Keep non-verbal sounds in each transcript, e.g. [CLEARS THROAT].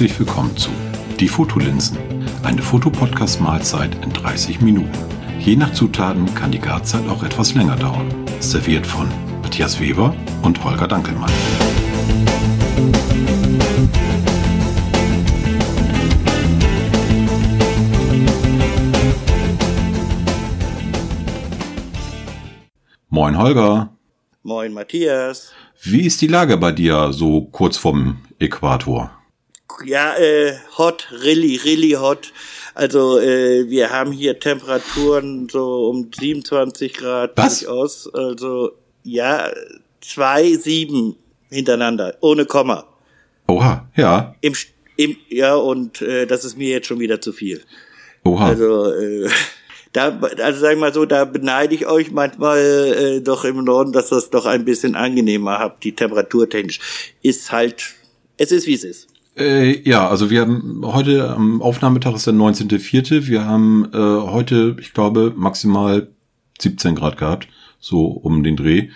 Herzlich willkommen zu Die Fotolinsen, eine Fotopodcast-Mahlzeit in 30 Minuten. Je nach Zutaten kann die Garzeit auch etwas länger dauern. Serviert von Matthias Weber und Holger Dankelmann. Moin Holger. Moin Matthias. Wie ist die Lage bei dir so kurz vorm Äquator? Ja, äh, hot, really, really hot. Also äh, wir haben hier Temperaturen so um 27 Grad Was? durchaus. Also ja, zwei, sieben hintereinander, ohne Komma. Oha, ja. Im, im, ja, und äh, das ist mir jetzt schon wieder zu viel. Oha. Also, äh, [LAUGHS] da, also sag ich mal so, da beneide ich euch manchmal äh, doch im Norden, dass das doch ein bisschen angenehmer habt, die Temperatur technisch. Ist halt, es ist wie es ist. Äh, ja, also wir haben heute am Aufnahmetag ist der 19.04. Wir haben äh, heute, ich glaube, maximal 17 Grad gehabt, so um den Dreh.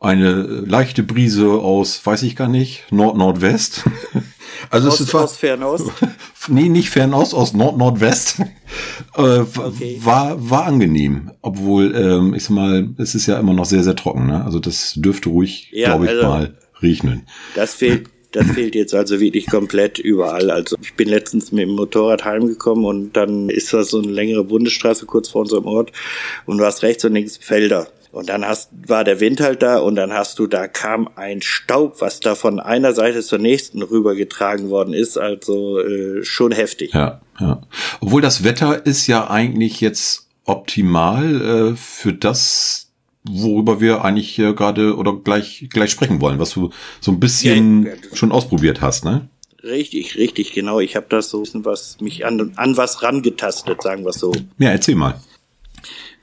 Eine leichte Brise aus, weiß ich gar nicht, Nord-Nordwest. [LAUGHS] Also Aus, es ist war, aus Fernost. [LAUGHS] nee, nicht Fernost, aus Nord-Nordwest. [LAUGHS] äh, Okay. War, war angenehm. Obwohl, ähm, ich sag mal, es ist ja immer noch sehr, sehr trocken. Ne? Also das dürfte ruhig, Ja, glaube ich, also- mal regnen. Das fehlt, das fehlt jetzt also wirklich komplett überall. Also ich bin letztens mit dem Motorrad heimgekommen und dann ist das so eine längere Bundesstraße kurz vor unserem Ort und du hast rechts und links Felder. Und dann hast, war der Wind halt da und dann hast du, da kam ein Staub, was da von einer Seite zur nächsten rübergetragen worden ist. Also äh, schon heftig. Ja, ja. Obwohl das Wetter ist ja eigentlich jetzt optimal äh, für das, worüber wir eigentlich hier gerade oder gleich gleich sprechen wollen, was du so ein bisschen Ja, schon ausprobiert hast, ne? Richtig, richtig, genau. Ich habe das so ein bisschen was mich an, an was rangetastet, sagen wir so. Ja, erzähl mal.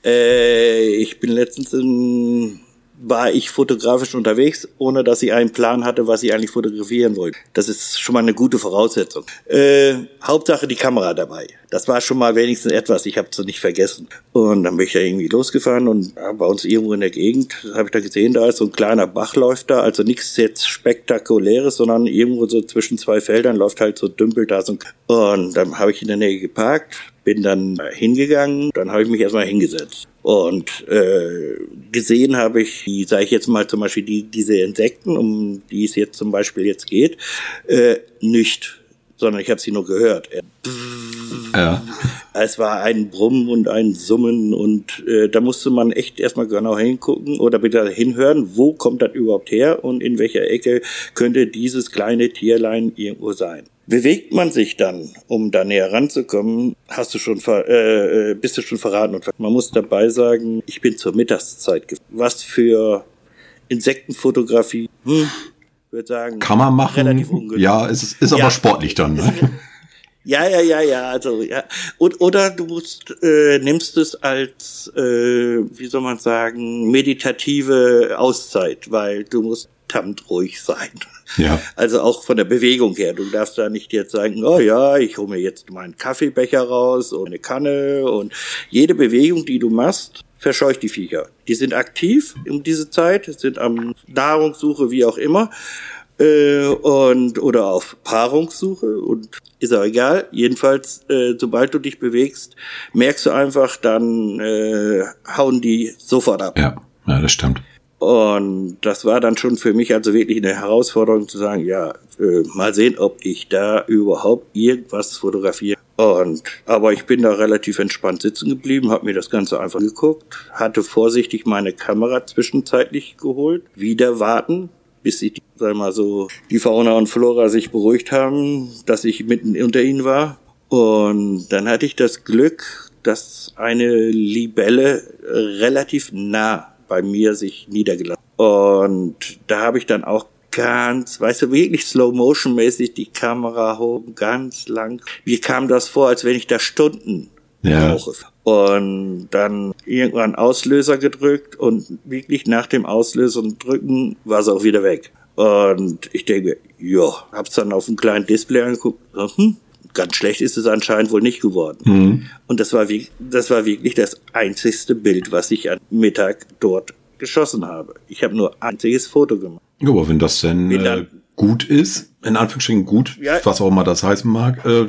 Äh, ich bin letztens in, war ich fotografisch unterwegs, ohne dass ich einen Plan hatte, was ich eigentlich fotografieren wollte. Das ist schon mal eine gute Voraussetzung. Äh, Hauptsache die Kamera dabei. Das war schon mal wenigstens etwas, ich habe es nicht vergessen. Und dann bin ich da irgendwie losgefahren und bei uns irgendwo in der Gegend habe ich da gesehen, da ist so ein kleiner Bach läuft da, also nichts jetzt spektakuläres, sondern irgendwo so zwischen zwei Feldern läuft halt so dümpel da so. Und dann habe ich in der Nähe geparkt, bin dann hingegangen, dann habe ich mich erstmal hingesetzt. Und äh, gesehen habe ich, die, sage ich jetzt mal zum Beispiel, die, diese Insekten, um die es jetzt zum Beispiel jetzt geht, äh, nicht, sondern ich habe sie nur gehört. Ja. Es war ein Brummen und ein Summen und äh, da musste man echt erstmal genau hingucken oder bitte hinhören, wo kommt das überhaupt her und in welcher Ecke könnte dieses kleine Tierlein irgendwo sein. Bewegt man sich dann, um da näher ranzukommen, hast du schon ver äh, äh, bist du schon verraten und ver man muss dabei sagen, ich bin zur Mittagszeit. Was für Insektenfotografie, hm, würde sagen, Kann man machen. Ja, es ist, ist Ja. aber sportlich dann. Ne? [LAUGHS] Ja, ja, ja, ja, also ja. Und, oder du musst, äh, nimmst es als, äh, wie soll man sagen, meditative Auszeit, weil du musst verdammt ruhig sein. Ja. Also auch von der Bewegung her. Du darfst da nicht jetzt sagen, oh ja, ich hole mir jetzt meinen Kaffeebecher raus und eine Kanne und jede Bewegung, die du machst, verscheucht die Viecher. Die sind aktiv um diese Zeit, sind am Nahrungssuche, wie auch immer äh, und oder auf Paarungssuche und ist auch egal. Jedenfalls, äh, sobald du dich bewegst, merkst du einfach, dann äh, hauen die sofort ab. Ja, ja, das stimmt. Und das war dann schon für mich also wirklich eine Herausforderung zu sagen, ja, äh, mal sehen, ob ich da überhaupt irgendwas fotografiere. Und aber ich bin da relativ entspannt sitzen geblieben, habe mir das Ganze einfach geguckt, hatte vorsichtig meine Kamera zwischenzeitlich geholt, wieder warten, bis die, sag mal so, die Fauna und Flora sich beruhigt haben, dass ich mitten unter ihnen war. Und dann hatte ich das Glück, dass eine Libelle relativ nah bei mir sich niedergelassen. Und da habe ich dann auch ganz, weißt du, wirklich Slow-Motion-mäßig die Kamera hoch, ganz lang. Mir kam das vor, als wenn ich da Stunden Ja. brauche. Und dann irgendwann Auslöser gedrückt und wirklich nach dem Auslösen drücken war es auch wieder weg. Und ich denke, ja, hab's dann auf dem kleinen Display angeguckt. Hm, ganz schlecht ist es anscheinend wohl nicht geworden. Und das war, wie, das war wirklich das einzigste Bild, was ich am Mittag dort geschossen habe. Ich habe nur ein einziges Foto gemacht. Ja, aber wenn das denn äh, dann- gut ist, in Anführungsstrichen gut, ja. was auch immer das heißen mag, äh,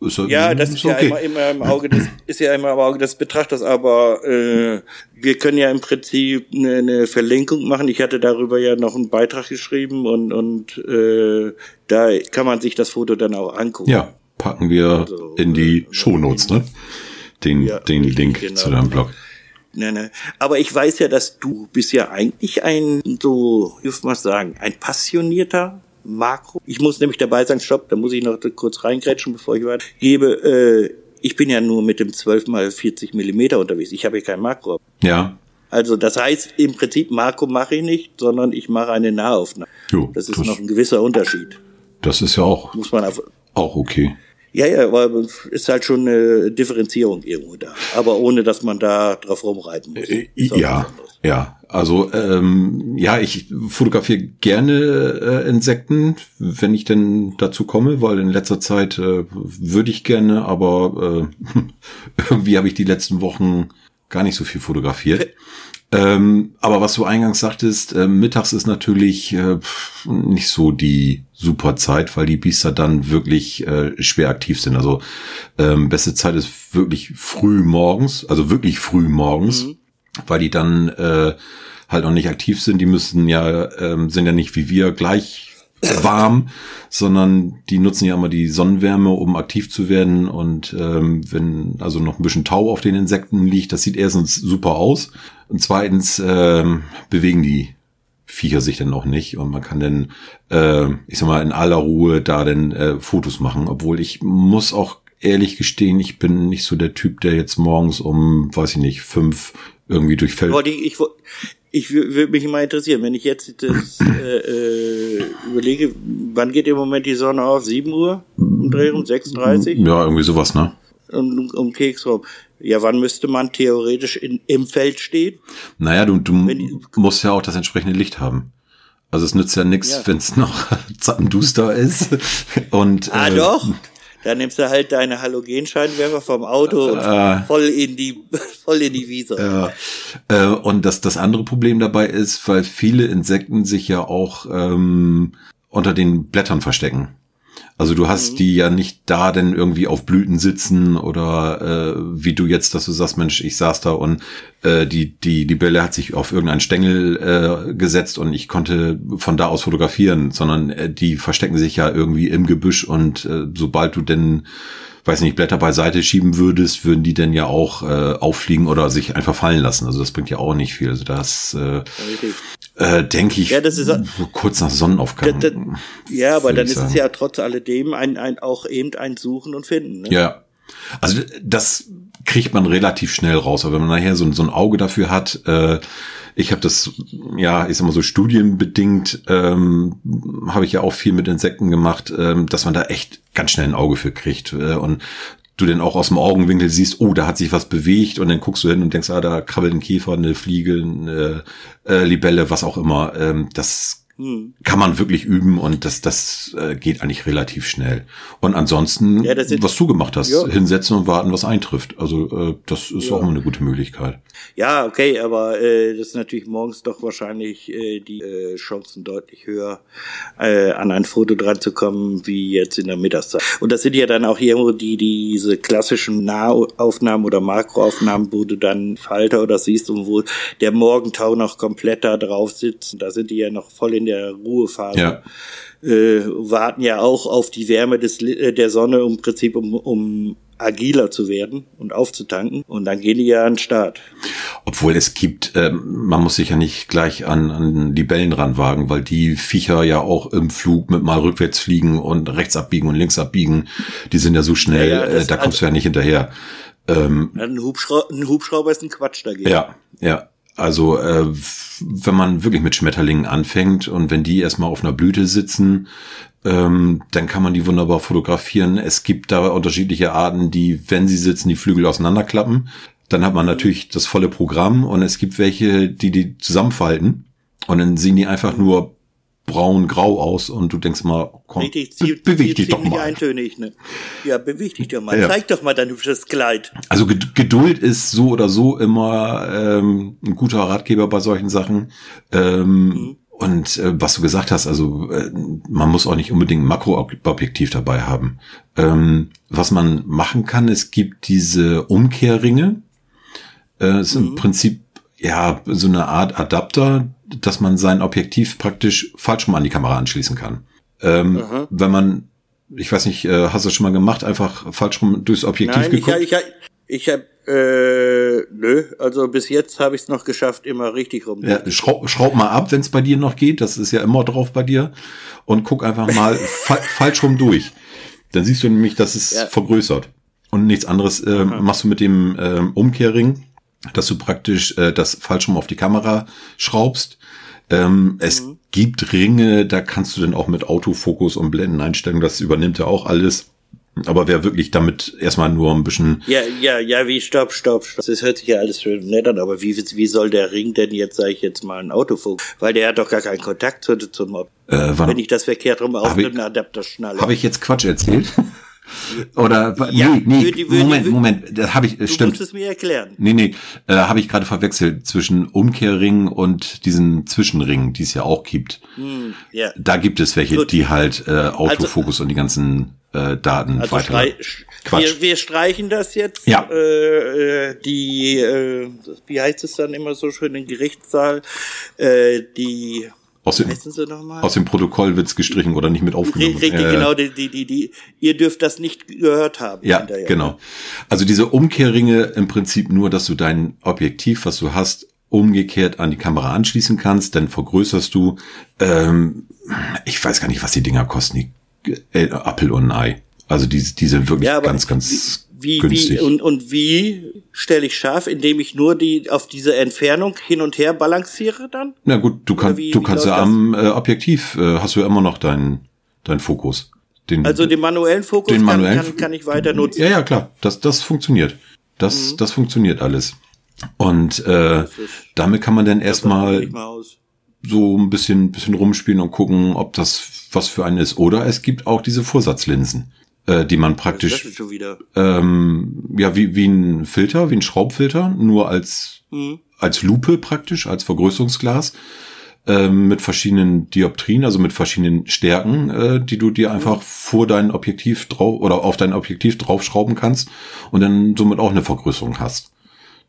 ist ja, ja, das ist, ist okay. ja immer, immer im Auge des, ist ja immer im Auge des Betrachters, aber äh, wir können ja im Prinzip eine, eine Verlinkung machen. Ich hatte darüber ja noch einen Beitrag geschrieben und, und äh, da kann man sich das Foto dann auch angucken. Ja, packen wir in die Shownotes, ne? Den, ja, den Link genau. zu deinem Blog. Ne, ne. Aber ich weiß ja, dass du bist ja eigentlich ein, so, ich mal sagen, ein passionierter Makro. Ich muss nämlich dabei sein, stopp, da muss ich noch kurz reingrätschen, bevor ich weitergebe. Äh, ich bin ja nur mit dem 12 mal 40 Millimeter unterwegs. Ich habe ja kein Makro. Ja. Also das heißt, im Prinzip Makro mache ich nicht, sondern ich mache eine Nahaufnahme. Jo, das ist das, noch ein gewisser Unterschied. Das ist ja auch, muss man auch okay. Ja, ja, aber ist halt schon eine Differenzierung irgendwo da. Aber ohne, dass man da drauf rumreiten muss. Äh, ja, ja. Also ähm, ja, ich fotografiere gerne äh, Insekten, wenn ich denn dazu komme, weil in letzter Zeit äh, würde ich gerne, aber äh, [LAUGHS] irgendwie habe ich die letzten Wochen gar nicht so viel fotografiert. Ähm, aber was du eingangs sagtest, äh, mittags ist natürlich äh, nicht so die super Zeit, weil die Biester dann wirklich äh, schwer aktiv sind. Also ähm, beste Zeit ist wirklich früh morgens, also wirklich früh morgens, mhm. weil die dann äh, halt noch nicht aktiv sind. Die müssen ja, ähm, sind ja nicht wie wir gleich warm, sondern die nutzen ja immer die Sonnenwärme, um aktiv zu werden. Und ähm, wenn also noch ein bisschen Tau auf den Insekten liegt, das sieht erstens super aus. Und zweitens ähm, bewegen die Viecher sich dann auch nicht und man kann dann, äh, ich sag mal, in aller Ruhe da dann äh, Fotos machen. Obwohl ich muss auch ehrlich gestehen, ich bin nicht so der Typ, der jetzt morgens um, weiß ich nicht, fünf irgendwie durch Feld. Ich, ich, ich würde mich mal interessieren, wenn ich jetzt das [CLEARS THROAT] äh, äh, überlege, wann geht im Moment die Sonne auf? 7 Uhr? Um Dreh um 36? Ja, irgendwie sowas, ne? Um, um Keksraum. Ja, wann müsste man theoretisch in, im Feld stehen? Naja, du, du musst ja auch das entsprechende Licht haben. Also es nützt ja nichts, ja. wenn es noch [LAUGHS] zappenduster ist. [LAUGHS] Und, ah, äh, doch. Da nimmst du halt deine Halogenscheinwerfer vom Auto und äh, voll in die, [LAUGHS] voll in die Wiese. Ja. Äh, und das, das andere Problem dabei ist, weil viele Insekten sich ja auch ähm, unter den Blättern verstecken. Also du hast mhm. die ja nicht da denn irgendwie auf Blüten sitzen oder äh, wie du jetzt, dass du sagst, Mensch, ich saß da und äh, die die die Bälle hat sich auf irgendeinen Stängel äh, gesetzt und ich konnte von da aus fotografieren, sondern äh, die verstecken sich ja irgendwie im Gebüsch und äh, sobald du denn weiß nicht, Blätter beiseite schieben würdest, würden die denn ja auch äh, auffliegen oder sich einfach fallen lassen. Also das bringt ja auch nicht viel. Also das äh, äh, denke ich, ja, das ist, so kurz nach Sonnenaufgang. Da, da, ja, aber dann ist es ja trotz alledem ein, ein, auch eben ein Suchen und Finden. Ne? Ja. Also das kriegt man relativ schnell raus. Aber wenn man nachher so, so ein Auge dafür hat, äh, ich habe das, ja, ich sag mal so studienbedingt, ähm, habe ich ja auch viel mit Insekten gemacht, ähm, dass man da echt ganz schnell ein Auge für kriegt. Äh, und du denn auch aus dem Augenwinkel siehst, oh, da hat sich was bewegt und dann guckst du hin und denkst, ah, da krabbelt ein Käfer, eine Fliege, eine äh, Libelle, was auch immer. Ähm, das hm. kann man wirklich üben und das, das äh, geht eigentlich relativ schnell. Und ansonsten, ja, sind, was du gemacht hast, ja. hinsetzen und warten, was eintrifft. Also äh, das ist ja. auch immer eine gute Möglichkeit. Ja, okay, aber äh, das ist natürlich morgens doch wahrscheinlich äh, die äh, Chancen deutlich höher, äh, an ein Foto dran zu kommen, wie jetzt in der Mittagszeit. Und das sind ja dann auch irgendwo die, diese klassischen Nahaufnahmen oder Makroaufnahmen, wo du dann Falter oder siehst und wo der Morgentau noch komplett da drauf sitzt. Da sind die ja noch voll in der Ruhephase. Ja. Äh, warten ja auch auf die Wärme des, äh, der Sonne im Prinzip, um, um agiler zu werden und aufzutanken. Und dann gehen die ja an den Start. Obwohl es gibt, äh, man muss sich ja nicht gleich an, an die Bellen ranwagen, weil die Viecher ja auch im Flug mit mal rückwärts fliegen und rechts abbiegen und links abbiegen. Die sind ja so schnell, ja, ja, äh, da kommst also, du ja nicht hinterher. Ähm, ein, Hubschrauber, ein Hubschrauber ist ein Quatsch dagegen. Ja, ja. Also äh, wenn man wirklich mit Schmetterlingen anfängt und wenn die erstmal auf einer Blüte sitzen, ähm, dann kann man die wunderbar fotografieren. Es gibt da unterschiedliche Arten, die, wenn sie sitzen, die Flügel auseinanderklappen. Dann hat man natürlich das volle Programm und es gibt welche, die die zusammenfalten und dann sehen die einfach nur braun-grau aus und du denkst mal, komm, Richtig, be beweg dich doch mal. eintönig, ne? Ja, beweg dich doch mal. Ja. Zeig doch mal dein hübsches Kleid. Also Geduld ist so oder so immer ähm, ein guter Ratgeber bei solchen Sachen. Ähm, mhm. Und äh, was du gesagt hast, also äh, man muss auch nicht unbedingt ein Makroobjektiv dabei haben. Ähm, was man machen kann, es gibt diese Umkehrringe. Äh, ist mhm. im Prinzip ja so eine Art Adapter, dass man sein Objektiv praktisch falsch rum an die Kamera anschließen kann. Ähm, wenn man, ich weiß nicht, äh, hast du das schon mal gemacht, einfach falsch rum durchs Objektiv Nein, geguckt? Ich, ich, ich habe äh, nö, also bis jetzt habe ich es noch geschafft, immer richtig rum. Ja, schraub, schraub mal ab, wenn es bei dir noch geht. Das ist ja immer drauf bei dir. Und guck einfach mal [LAUGHS] fa falsch rum durch. Dann siehst du nämlich, dass es ja. vergrößert. Und nichts anderes äh, machst du mit dem äh, Umkehrring, dass du praktisch äh, das falsch rum auf die Kamera schraubst. Ähm, mhm. Es gibt Ringe, da kannst du dann auch mit Autofokus und Blendeneinstellungen, das übernimmt ja auch alles. Aber wer wirklich damit erstmal nur ein bisschen. Ja, ja, ja, wie, stopp, stopp, stopp. Das hört sich ja alles schön nett an, aber wie, wie soll der Ring denn jetzt, sage ich jetzt mal, ein Autofunk? Weil der hat doch gar keinen Kontakt zu, zum Ob. Äh, Wenn ich das verkehrt rum auf einem Adapter schnalle. Habe ich jetzt Quatsch erzählt? Oder ja, nee, nee, würde, würde, Moment, Moment, das habe ich, du stimmt. Du musst es mir erklären. Nee, nee, äh, habe ich gerade verwechselt zwischen Umkehrring und diesen Zwischenring, die es ja auch gibt. Hm, ja. Da gibt es welche, Gut. die halt äh, also Autofokus also, und die ganzen äh, Daten also weiter. Wir, wir streichen das jetzt. Ja. Äh, äh, die, äh, wie heißt es dann immer so schön im Gerichtssaal? Äh, die aus dem, aus dem Protokoll wird's gestrichen oder nicht mit aufgenommen. Richtig, äh, genau, die, die, die, die, ihr dürft das nicht gehört haben. Ja, hinterher. genau. Also diese Umkehrringe im Prinzip nur, dass du dein Objektiv, was du hast, umgekehrt an die Kamera anschließen kannst, dann vergrößerst du, ähm, ich weiß gar nicht, was die Dinger kosten, die äh, Apple und ein Ei. Also die, die sind wirklich ja, ganz, ganz wie, günstig. Wie, und, und wie stelle ich scharf, indem ich nur die auf diese Entfernung hin und her balanciere dann? Na gut, du, kann, wie, du kannst ja am äh, Objektiv, äh, hast du ja immer noch deinen dein Fokus. Den, also den manuellen Fokus den manuellen kann, kann, kann ich weiter nutzen. Ja, ja, klar. Das, das funktioniert. Das, mhm. das funktioniert alles. Und äh, damit kann man dann erstmal so ein bisschen, bisschen rumspielen und gucken, ob das was für einen ist. Oder es gibt auch diese Vorsatzlinsen äh, die man praktisch ähm, ja wie wie ein Filter, wie ein Schraubfilter, nur als mhm. als Lupe praktisch, als Vergrößerungsglas ähm, mit verschiedenen Dioptrien, also mit verschiedenen Stärken, äh, die du dir einfach mhm. vor dein Objektiv drauf oder auf dein Objektiv draufschrauben kannst und dann somit auch eine Vergrößerung hast.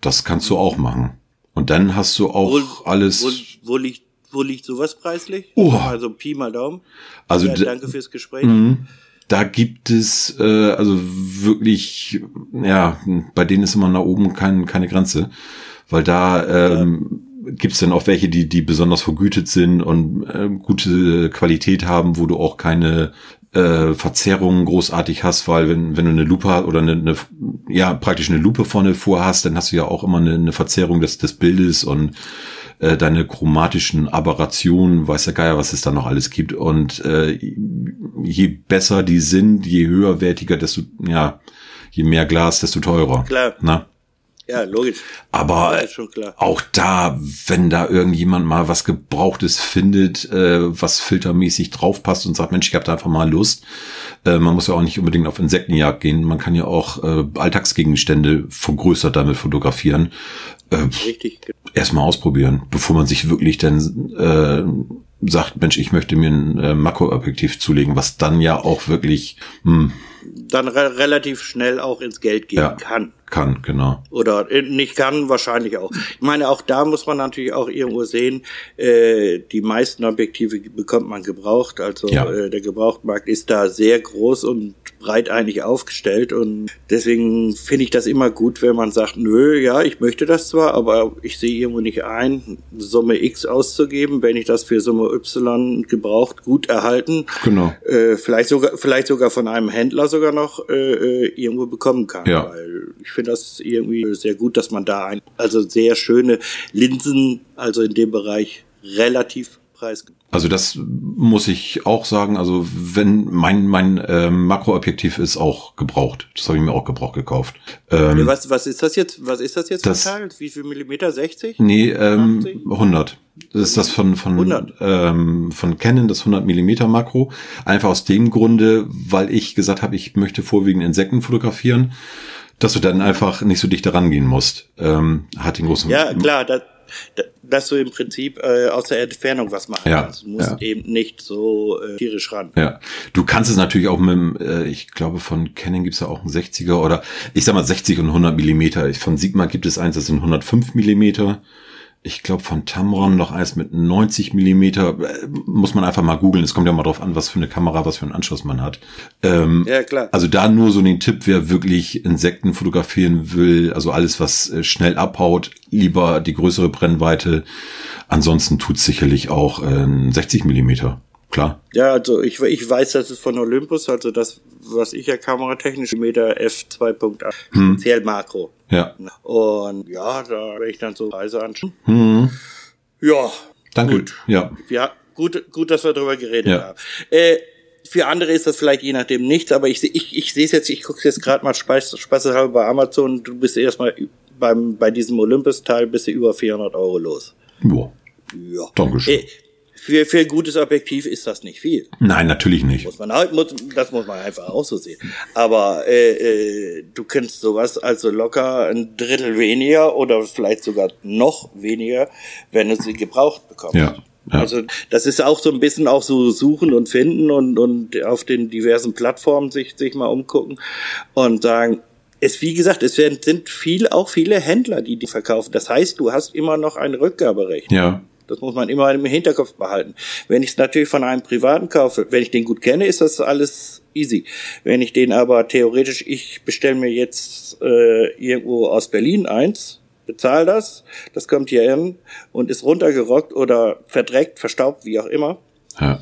Das kannst du auch machen. Und dann hast du auch wo, alles. Wo, wo liegt wo liegt sowas preislich? Oh. Also Pi mal Daumen. Also ja, danke fürs Gespräch. Mhm da gibt es äh, also wirklich, ja, bei denen ist immer nach oben kein, keine Grenze, weil da ähm, ja. gibt es dann auch welche, die, die besonders vergütet sind und äh, gute Qualität haben, wo du auch keine äh, Verzerrungen großartig hast, weil wenn, wenn du eine Lupe oder eine, eine ja praktisch eine Lupe vorne vor hast, dann hast du ja auch immer eine, eine Verzerrung des, des Bildes und äh, deine chromatischen Aberrationen, weiß der Geier, was es da noch alles gibt. Und äh, je besser die sind, je höherwertiger, desto, ja, je mehr Glas, desto teurer. Klar. Na? Ja, logisch. Aber auch da, wenn da irgendjemand mal was Gebrauchtes findet, äh, was filtermäßig draufpasst und sagt, Mensch, ich habe da einfach mal Lust. Äh, man muss ja auch nicht unbedingt auf Insektenjagd gehen. Man kann ja auch äh, Alltagsgegenstände vergrößert damit fotografieren. Äh, Richtig. Erstmal ausprobieren, bevor man sich wirklich dann äh, sagt, Mensch, ich möchte mir ein äh, Makroobjektiv zulegen, was dann ja auch wirklich hm, dann re relativ schnell auch ins Geld gehen ja, kann. Kann, genau. Oder nicht kann, wahrscheinlich auch. Ich meine, auch da muss man natürlich auch irgendwo sehen, äh, die meisten Objektive bekommt man gebraucht. Also ja. äh, der Gebrauchtmarkt ist da sehr groß und breit eigentlich aufgestellt und deswegen finde ich das immer gut, wenn man sagt, nö, ja, ich möchte das zwar, aber ich sehe irgendwo nicht ein, Summe X auszugeben, wenn ich das für Summe Y gebraucht gut erhalten, genau. äh, vielleicht sogar vielleicht sogar von einem Händler sogar noch äh, äh irgendwo bekommen kann, ja. weil ich finde das irgendwie sehr gut, dass man da ein also sehr schöne Linsen also in dem Bereich relativ preisgeben. Also das muss ich auch sagen. Also wenn mein mein ähm, Makroobjektiv ist auch gebraucht. Das habe ich mir auch gebraucht gekauft. Ähm, was was ist das jetzt? Was ist das jetzt das, verteilt? Wie viel Millimeter? 60? Nee, ähm, 100. Das ist das von von 100. Ähm, von Canon das 100 Millimeter Makro. Einfach aus dem Grunde, weil ich gesagt habe, ich möchte vorwiegend Insekten fotografieren, dass du dann einfach nicht so dicht daran gehen musst. Ähm, hat den großen. Ja klar. Das dass du im Prinzip äh, aus der Entfernung was machen Ja, kannst. Du musst ja. eben nicht so äh, tierisch ran. Ja, du kannst es natürlich auch mit dem, äh, ich glaube von Canon gibt's ja auch einen 60er oder ich sag mal 60 und 100 Millimeter. Von Sigma gibt es eins, das sind 105 Millimeter. Ich glaube von Tamron noch eins mit 90 Millimeter. Äh, Muss man einfach mal googeln. Es kommt ja mal drauf an, was für eine Kamera, was für einen Anschluss man hat. Ähm, Ja, klar. Also da nur so den Tipp, wer wirklich Insekten fotografieren will, also alles, was äh, schnell abhaut, lieber die größere Brennweite. Ansonsten tut's sicherlich auch äh, ein 60 Millimeter. Klar. Ja, also ich, ich weiß, das ist von Olympus, also das, was ich ja kameratechnisch Meter F2.8, Hm. speziell Makro. Ja. Und ja, da werde ich dann so Reise anschauen. Hm. Ja, Danke. Gut. Ja. ja, gut, gut, dass wir darüber geredet Ja. haben. Äh, für andere ist das vielleicht je nachdem nichts, aber ich, ich, ich sehe es jetzt, ich gucke jetzt gerade mal Spaß, spaßeshalber bei Amazon, du bist erstmal beim, bei diesem Olympus-Teil bist du über 400 Euro los. Boah. Ja. Dankeschön. Äh, für, für ein gutes Objektiv ist das nicht viel. Nein, natürlich nicht. Muss man halt, muss, das muss man einfach auch so sehen. Aber äh, äh, du kannst sowas also locker ein Drittel weniger oder vielleicht sogar noch weniger, wenn du sie gebraucht bekommst. Ja, ja. Also das ist auch so ein bisschen auch so suchen und finden und, und auf den diversen Plattformen sich, sich mal umgucken und sagen, es, wie gesagt, es werden, sind viel, auch viele Händler, die die verkaufen. Das heißt, du hast immer noch ein Rückgaberecht. Ja. Das muss man immer im Hinterkopf behalten. Wenn ich es natürlich von einem Privaten kaufe, wenn ich den gut kenne, ist das alles easy. Wenn ich den aber theoretisch, ich bestelle mir jetzt äh, irgendwo aus Berlin eins, bezahle das, das kommt hier hin und ist runtergerockt oder verdreckt, verstaubt, wie auch immer, Ja.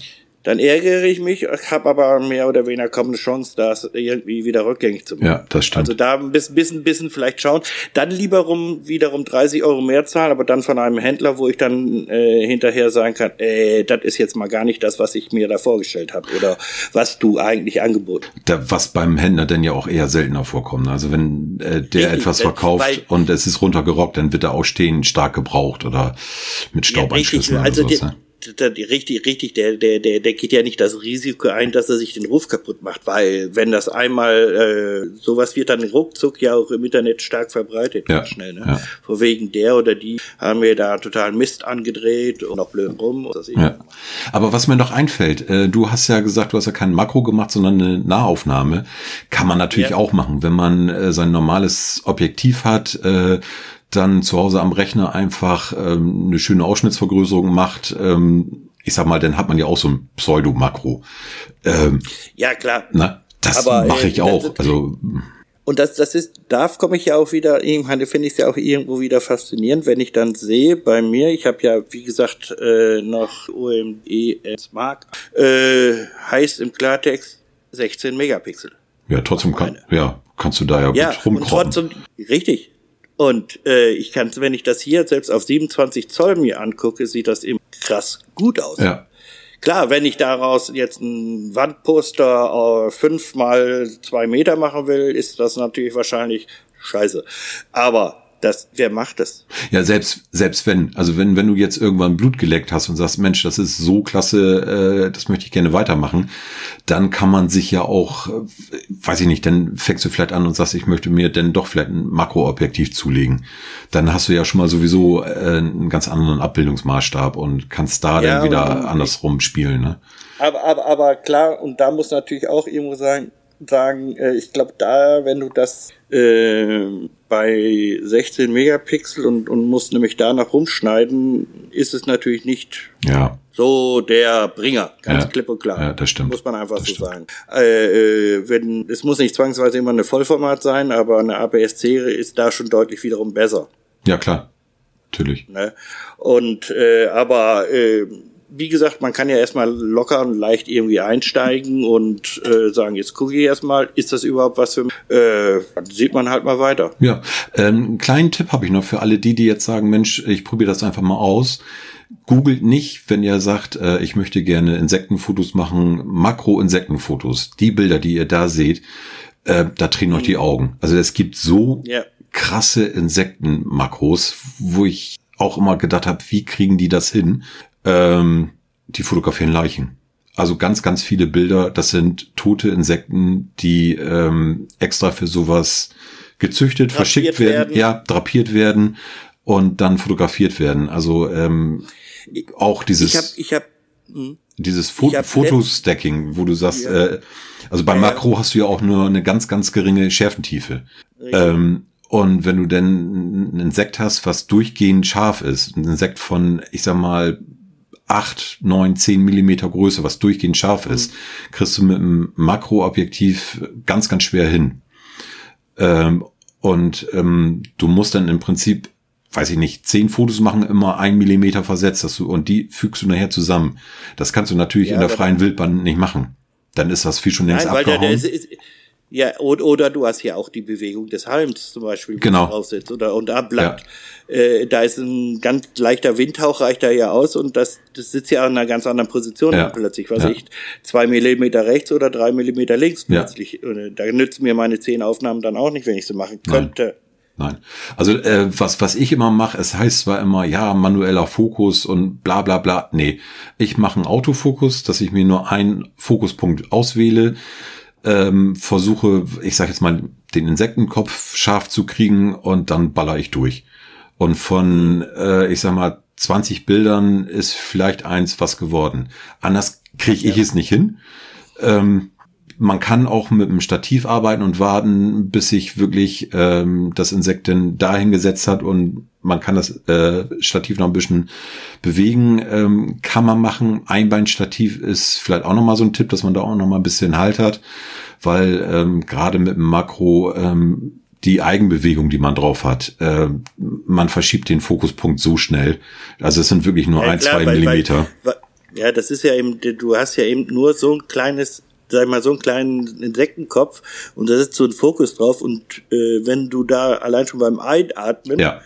Dann ärgere ich mich, habe aber mehr oder weniger kaum eine Chance, das irgendwie wieder rückgängig zu machen. Ja, das stimmt. Also da ein bisschen, bisschen, bisschen vielleicht schauen. Dann lieber rum, wiederum 30 Euro mehr zahlen, aber dann von einem Händler, wo ich dann äh, hinterher sagen kann, äh, das ist jetzt mal gar nicht das, was ich mir da vorgestellt habe oder was du eigentlich angeboten Da, was beim Händler denn ja auch eher seltener vorkommt. Also wenn äh, der Richtig, etwas verkauft und es ist runtergerockt, dann wird er auch stehen stark gebraucht oder mit Staubeinschlüssen ja, richtig, oder also sowas. der, Ne? Richtig, richtig, der, der, der, der geht ja nicht das Risiko ein, dass er sich den Ruf kaputt macht, weil wenn das einmal äh, sowas wird dann ruckzuck ja auch im Internet stark verbreitet, Ja, ganz schnell, ne? ja. Vor wegen der oder die haben mir da total Mist angedreht und noch blöd rum. Ja. Aber was mir noch einfällt, äh, du hast ja gesagt, du hast ja kein Makro gemacht, sondern eine Nahaufnahme. Kann man natürlich Ja. auch machen, wenn man äh, sein normales Objektiv hat, äh, dann zu Hause am Rechner einfach ähm, eine schöne Ausschnittsvergrößerung macht. Ähm, ich sag mal, dann hat man ja auch so ein Pseudo-Makro. Ähm, ja, klar. na, das Aber, äh, mache ich das auch. ist- Also Und das, das ist, da komme ich ja auch wieder, irgendwann finde ich es ja auch irgendwo wieder faszinierend, wenn ich dann sehe, bei mir, ich habe ja, wie gesagt, äh, noch OMES Mark, äh, heißt im Klartext 16 Megapixel. ja, trotzdem kann, ja, kannst du da ja, Ja, gut und rumkroppen. trotzdem, richtig. Und äh, ich kann, wenn ich das hier selbst auf 27 Zoll mir angucke, sieht das eben krass gut aus. Ja, Klar, wenn ich daraus jetzt ein Wandposter äh, fünf mal zwei Meter machen will, ist das natürlich wahrscheinlich scheiße. Aber das, wer macht das? Ja, selbst, selbst wenn, also wenn, wenn du jetzt irgendwann Blut geleckt hast und sagst, Mensch, das ist so klasse, äh, das möchte ich gerne weitermachen, dann kann man sich ja auch, äh, weiß ich nicht, dann fängst du vielleicht an und sagst, ich möchte mir denn doch vielleicht ein Makroobjektiv zulegen. Dann hast du ja schon mal sowieso äh, einen ganz anderen Abbildungsmaßstab und kannst da Ja, dann wieder andersrum spielen, ne? Aber, aber, aber klar, und da muss natürlich auch irgendwo sagen, sagen, äh, ich glaube, da, wenn du das äh, bei 16 Megapixel und, und musst nämlich da noch rumschneiden, ist es natürlich nicht Ja, so der Bringer, ganz Ja. klipp und klar. Ja, das stimmt. Muss man einfach Das so stimmt. sagen. Äh, äh, wenn, es muss nicht zwangsweise immer eine Vollformat sein, aber eine APS-C ist da schon deutlich wiederum besser. ja klar, natürlich. Ne? Und äh, aber äh, wie gesagt, man kann ja erstmal locker und leicht irgendwie einsteigen und äh, sagen, jetzt gucke ich erstmal, ist das überhaupt was für mich? Äh, sieht man halt mal weiter. Ja, ähm, einen kleinen Tipp habe ich noch für alle die, die jetzt sagen, Mensch, ich probiere das einfach mal aus. Googelt nicht, wenn ihr sagt, äh, ich möchte gerne Insektenfotos machen, Makro-Insektenfotos. Die Bilder, die ihr da seht, äh, da drehen euch die Augen. Also es gibt so Ja. krasse Insektenmakros, wo ich auch immer gedacht habe, wie kriegen die das hin? Ähm, die fotografieren Leichen. Also ganz, ganz viele Bilder, das sind tote Insekten, die ähm, extra für sowas gezüchtet, Drapiert verschickt werden, werden. ja, drapiert werden. und dann fotografiert werden. Also ähm, auch dieses. Ich habe, ich habe. Hm. Dieses Fo Fotostacking, wo du sagst, ja. äh, also beim Makro hast du ja auch nur eine ganz, ganz geringe Schärfentiefe. Ähm, und wenn du denn ein Insekt hast, was durchgehend scharf ist, ein Insekt von, ich sag mal, acht, neun, zehn Millimeter Größe, was durchgehend scharf mhm. ist, kriegst du mit einem Makroobjektiv ganz, ganz schwer hin. Ähm, und ähm, du musst dann im Prinzip weiß ich nicht, zehn Fotos machen immer ein Millimeter versetzt, dass du, und die fügst du nachher zusammen. Das kannst du natürlich ja, in der freien Wildbahn nicht machen. Dann ist das viel schon längst Nein, abgehauen. Der, der ist, ist, ja, oder, oder du hast ja auch die Bewegung des Halms zum Beispiel, genau. draufsetzt oder und abblatt. Ja. Äh, da ist ein ganz leichter Windhauch, reicht da ja aus und das, das sitzt ja an einer ganz anderen Position ja. plötzlich, was ja. ich, zwei Millimeter rechts oder drei Millimeter links plötzlich. Ja. Da nützen mir meine zehn Aufnahmen dann auch nicht, wenn ich sie machen könnte. Nein. Nein. Also äh, was, was ich immer mache, es heißt zwar immer, ja, manueller Fokus und bla bla bla. Nee, ich mache einen Autofokus, dass ich mir nur einen Fokuspunkt auswähle, ähm, versuche, ich sage jetzt mal, den Insektenkopf scharf zu kriegen und dann baller ich durch. Und von, äh, ich sag mal, 20 Bildern ist vielleicht eins was geworden. Anders kriege ich ja. es nicht hin. Ähm, man kann auch mit einem Stativ arbeiten und warten, bis sich wirklich ähm, das Insekt denn dahin gesetzt hat und man kann das äh, Stativ noch ein bisschen bewegen. Ähm, kann man machen. Einbeinstativ ist vielleicht auch nochmal so ein Tipp, dass man da auch nochmal ein bisschen Halt hat, weil ähm, gerade mit dem Makro ähm, die Eigenbewegung, die man drauf hat, äh, man verschiebt den Fokuspunkt so schnell. Also es sind wirklich nur ja, ein, klar, zwei weil, Millimeter. Weil, ja, das ist ja eben, du hast ja eben nur so ein kleines sag ich mal, so einen kleinen Insektenkopf und da sitzt so ein Fokus drauf und äh, wenn du da allein schon beim Einatmen ja,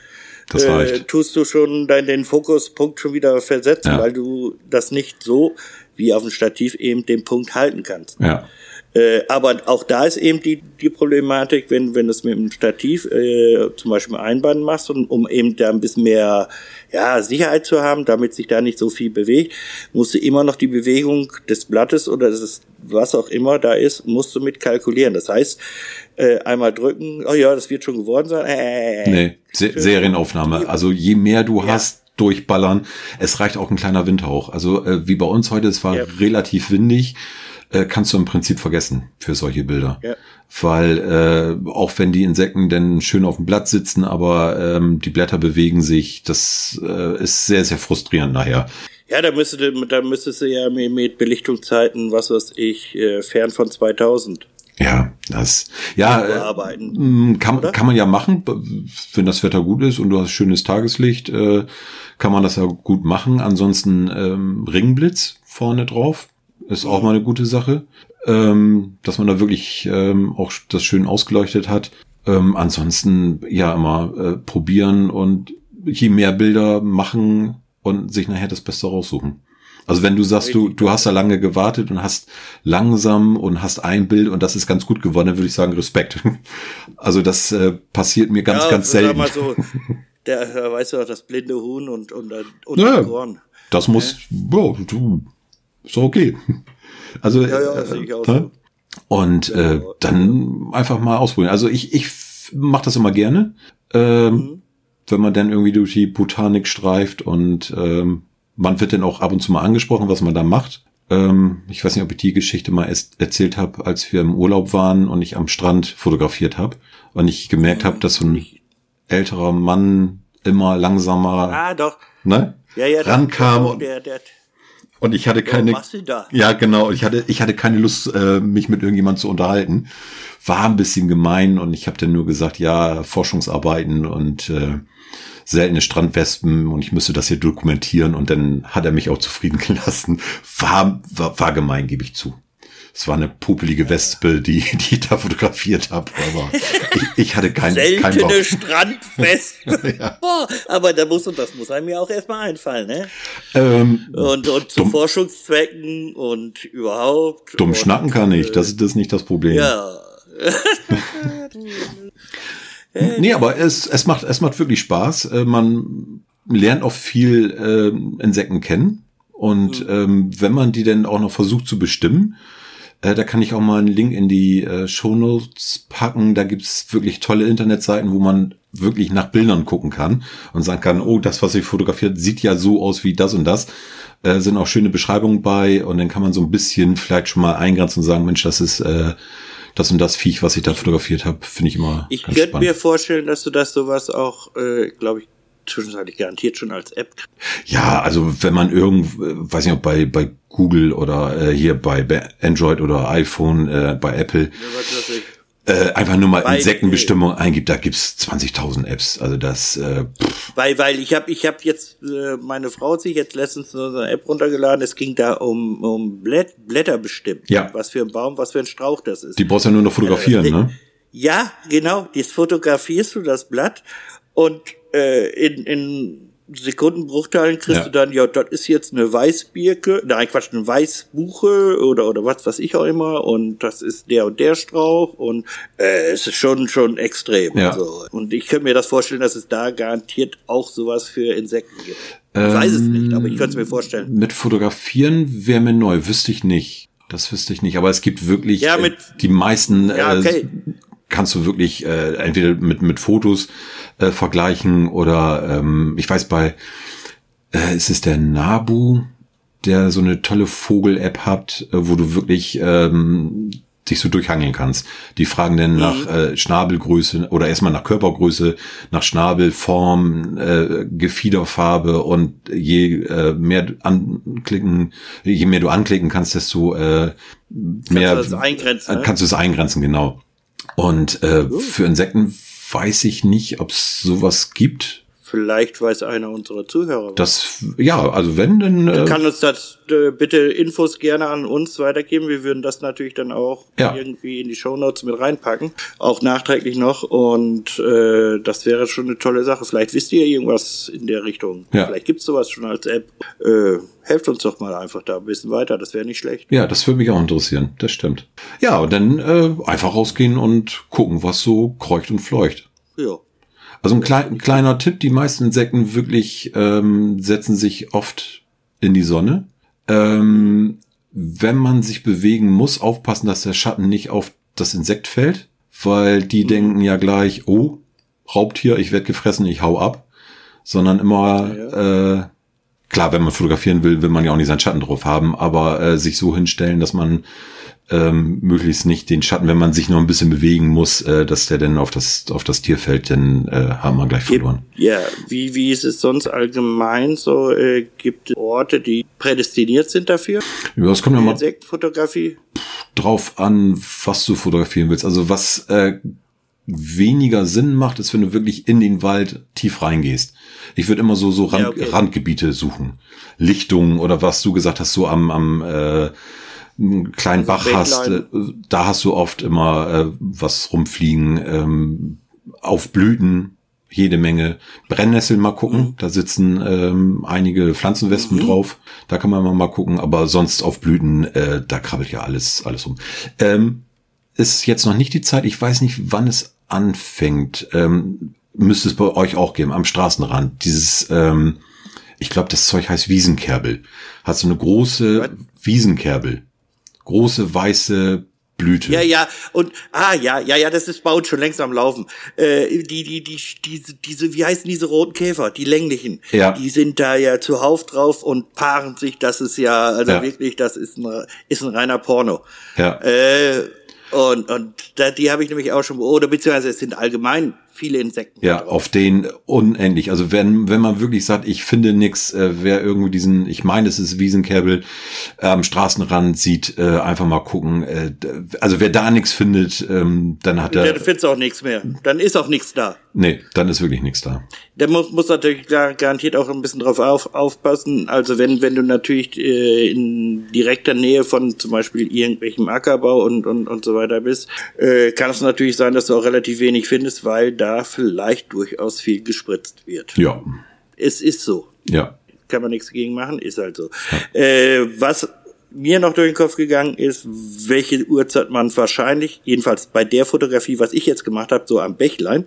das äh, tust du schon deinen den Fokuspunkt schon wieder versetzen, ja. weil du das nicht so wie auf dem Stativ eben den Punkt halten kannst. Ja. Äh, aber auch da ist eben die, die Problematik, wenn, wenn du es mit dem Stativ äh, zum Beispiel Einband machst, und, um eben da ein bisschen mehr ja, Sicherheit zu haben, damit sich da nicht so viel bewegt, musst du immer noch die Bewegung des Blattes oder des, was auch immer da ist, musst du mit kalkulieren. Das heißt, äh, einmal drücken, oh ja, das wird schon geworden sein. Äh, nee, Se Serienaufnahme. Also je mehr du ja. hast, durchballern. Es reicht auch ein kleiner Windhauch. Also äh, wie bei uns heute, es war ja. relativ windig äh, kannst du im Prinzip vergessen für solche Bilder. Ja. Weil äh, auch wenn die Insekten denn schön auf dem Blatt sitzen, aber ähm, die Blätter bewegen sich, das äh, ist sehr, sehr frustrierend nachher. Ja, da müsste, da müsstest du ja mit Belichtungszeiten, was weiß ich, äh, fern von 2000. Ja, das, ja, äh, kann, kann man ja machen, wenn das Wetter gut ist und du hast schönes Tageslicht, äh, kann man das ja gut machen. Ansonsten ähm, Ringblitz vorne drauf. Ist auch mal eine gute Sache, ähm, dass man da wirklich ähm, auch das schön ausgeleuchtet hat. Ähm, ansonsten ja immer äh, probieren und je mehr Bilder machen und sich nachher das Beste raussuchen. Also wenn du sagst, du, du hast da lange gewartet und hast langsam und hast ein Bild und das ist ganz gut geworden, dann würde ich sagen Respekt. [LAUGHS] Also das äh, passiert mir ganz, ja, ganz selten. Mal so, [LAUGHS] der, weißt du, das blinde Huhn und, und, und ja, Korn. Das muss, ja. oh, du, so okay. [LAUGHS] Also ja, ja, äh, ich auch so. und äh, dann einfach mal ausprobieren. Also ich ich mache das immer gerne, ähm, mhm. wenn man dann irgendwie durch die Botanik streift und ähm, man wird dann auch ab und zu mal angesprochen, was man da macht. Ähm, ich weiß nicht, ob ich die Geschichte mal erzählt habe, als wir im Urlaub waren und ich am Strand fotografiert habe und ich gemerkt mhm. habe, dass so ein älterer Mann immer langsamer ah, doch. Ne? Ja, ja, rankam. Der, der, der, und ich hatte keine. Ja, genau. Ich hatte, ich hatte keine Lust, äh, mich mit irgendjemand zu unterhalten. War ein bisschen gemein und ich habe dann nur gesagt, ja, Forschungsarbeiten und äh, seltene Strandwespen und ich müsste das hier dokumentieren und dann hat er mich auch zufrieden [LAUGHS] gelassen. War, war, war gemein, gebe ich zu. Es war eine popelige Wespe, die, die ich da fotografiert habe. Aber ich, ich hatte keinen Seltene kein Strandwespe. [LAUGHS] ja. Boah, aber da muss, und das muss einem ja auch erstmal einfallen, ne? Ähm, und, und zu dumm, Forschungszwecken und überhaupt. Dumm und, schnacken kann ich, das, das ist nicht das Problem. Ja. [LAUGHS] nee, aber es, es, macht, es macht wirklich Spaß. Äh, man lernt auch viel äh, Insekten kennen. Und mhm. ähm, wenn man die denn auch noch versucht zu bestimmen, Äh, da kann ich auch mal einen Link in die äh, Show Notes packen. Da gibt's wirklich tolle Internetseiten, wo man wirklich nach Bildern gucken kann und sagen kann, oh, das, was ich fotografiert, sieht ja so aus wie das und das. Äh, sind auch schöne Beschreibungen bei und dann kann man so ein bisschen vielleicht schon mal eingrenzen und sagen, Mensch, das ist äh, das und das Viech, was ich da fotografiert habe, finde ich immer. Ich könnte mir vorstellen, dass du das sowas auch, äh, glaube ich, zwischenzeitlich garantiert schon als App. Ja, also wenn man irgend, weiß nicht, ob bei bei Google oder äh, hier bei, bei Android oder iPhone, äh, bei Apple, ja, äh, einfach nur mal weil, Insektenbestimmung eingibt, da gibt's 20.000 Apps. Also das. Äh, pff. weil weil ich habe ich habe jetzt äh, meine Frau hat sich jetzt letztens so eine App runtergeladen. Es ging da um um Blätt, Blätter bestimmt. Ja. Was für ein Baum, was für ein Strauch das ist. Die brauchst du ja nur noch fotografieren, äh, ne? Ja, genau. Das fotografierst du das Blatt und äh, in, in Sekundenbruchteilen kriegst ja. du dann, ja, das ist jetzt eine Weißbirke, nein, Quatsch, eine Weißbuche oder, oder was weiß ich auch immer und das ist der und der Strauch und äh, es ist schon, schon extrem. Ja. So. Und ich könnte mir das vorstellen, dass es da garantiert auch sowas für Insekten gibt. Ich ähm, weiß es nicht, aber ich könnte es mir vorstellen. Mit Fotografieren wäre mir neu, wüsste ich nicht. Das wüsste ich nicht, aber es gibt wirklich ja, mit, äh, die meisten ja, okay. äh, kannst du wirklich äh, entweder mit mit Fotos äh, vergleichen oder ähm, ich weiß bei äh, ist es der Nabu, der so eine tolle Vogel-App hat, äh, wo du wirklich ähm, dich so durchhangeln kannst. Die fragen dann mhm. nach äh, Schnabelgröße oder erstmal nach Körpergröße, nach Schnabelform, äh, Gefiederfarbe und je äh, mehr anklicken, je mehr du anklicken kannst, desto äh, mehr kannst du es eingrenzen, ne? kannst du es eingrenzen, genau. Und äh, für Insekten weiß ich nicht, ob es sowas gibt. Vielleicht weiß einer unserer Zuhörer. Das, ja, also wenn, dann. Äh, du kannst uns das äh, bitte Infos gerne an uns weitergeben. Wir würden das natürlich dann auch ja. irgendwie in die Shownotes mit reinpacken. Auch nachträglich noch. Und äh, das wäre schon eine tolle Sache. Vielleicht wisst ihr irgendwas in der Richtung. Ja. Vielleicht gibt's sowas schon als App. Äh, helft uns doch mal einfach da ein bisschen weiter. Das wäre nicht schlecht. Ja, das würde mich auch interessieren. Das stimmt. Ja, und dann äh, einfach rausgehen und gucken, was so kreucht und fleucht. Ja. Also ein, klein, ein kleiner Tipp, die meisten Insekten wirklich ähm, setzen sich oft in die Sonne. Ähm, wenn man sich bewegen muss, aufpassen, dass der Schatten nicht auf das Insekt fällt, weil die mhm. denken ja gleich, oh, Raubtier, ich werde gefressen, ich hau ab. Sondern immer, ja, ja. Äh, klar, wenn man fotografieren will, will man ja auch nicht seinen Schatten drauf haben, aber äh, sich so hinstellen, dass man ähm, möglichst nicht den Schatten, wenn man sich noch ein bisschen bewegen muss, äh, dass der dann auf das auf das Tier fällt, dann äh, haben wir gleich verloren. Ja, wie wie ist es sonst allgemein so? Äh, gibt es Orte, die prädestiniert sind dafür? Ja, das kommt ja mal Insektfotografie drauf an, was du fotografieren willst. Also was äh, weniger Sinn macht, ist, wenn du wirklich in den Wald tief reingehst. Ich würde immer so so Rand, ja, okay. Randgebiete suchen, Lichtungen oder was du gesagt hast, so am am äh, einen kleinen also Bach hast, äh, da hast du oft immer äh, was rumfliegen, ähm, auf Blüten jede Menge Brennnesseln mal gucken. Mhm. Da sitzen ähm, einige Pflanzenwespen mhm. drauf. Da kann man mal gucken. Aber sonst auf Blüten, äh, da krabbelt ja alles alles rum. Ähm, ist jetzt noch nicht die Zeit. Ich weiß nicht, wann es anfängt. Ähm, müsste es bei euch auch geben am Straßenrand. Dieses, ähm, ich glaube, das Zeug heißt Wiesenkerbel. Hat so eine große Was? Wiesenkerbel große weiße Blüte. Ja, ja, und ah ja, ja, ja, das ist baut schon längst am Laufen. Äh, die, die, die, diese, diese, wie heißen diese roten Käfer, die länglichen? Ja. Die sind da ja zuhauf drauf und paaren sich. Das ist ja, also ja. wirklich, das ist ein, ist ein reiner Porno. Ja. Äh, und, und da, die habe ich nämlich auch schon, oder beziehungsweise es sind allgemein viele Insekten. Ja, auf den unendlich. Also wenn, wenn man wirklich sagt, ich finde nix, äh, wer irgendwie diesen, ich meine, es ist Wiesenkerbel äh, am Straßenrand sieht, äh, einfach mal gucken. Äh, also wer da nichts findet, ähm, dann hat er. Dann findest auch nichts mehr. Dann ist auch nichts da. Nee, dann ist wirklich nichts da. Der muss, muss natürlich garantiert auch ein bisschen drauf auf, aufpassen. Also wenn, wenn du natürlich äh, in direkter Nähe von zum Beispiel irgendwelchem Ackerbau und, und, und so weiter bist, äh, kann es natürlich sein, dass du auch relativ wenig findest, weil da vielleicht durchaus viel gespritzt wird. Ja. Es ist so. Ja. Kann man nichts gegen machen, ist halt so. Ja. Äh, was mir noch durch den Kopf gegangen ist, welche Uhrzeit man wahrscheinlich, jedenfalls bei der Fotografie, was ich jetzt gemacht habe, so am Bächlein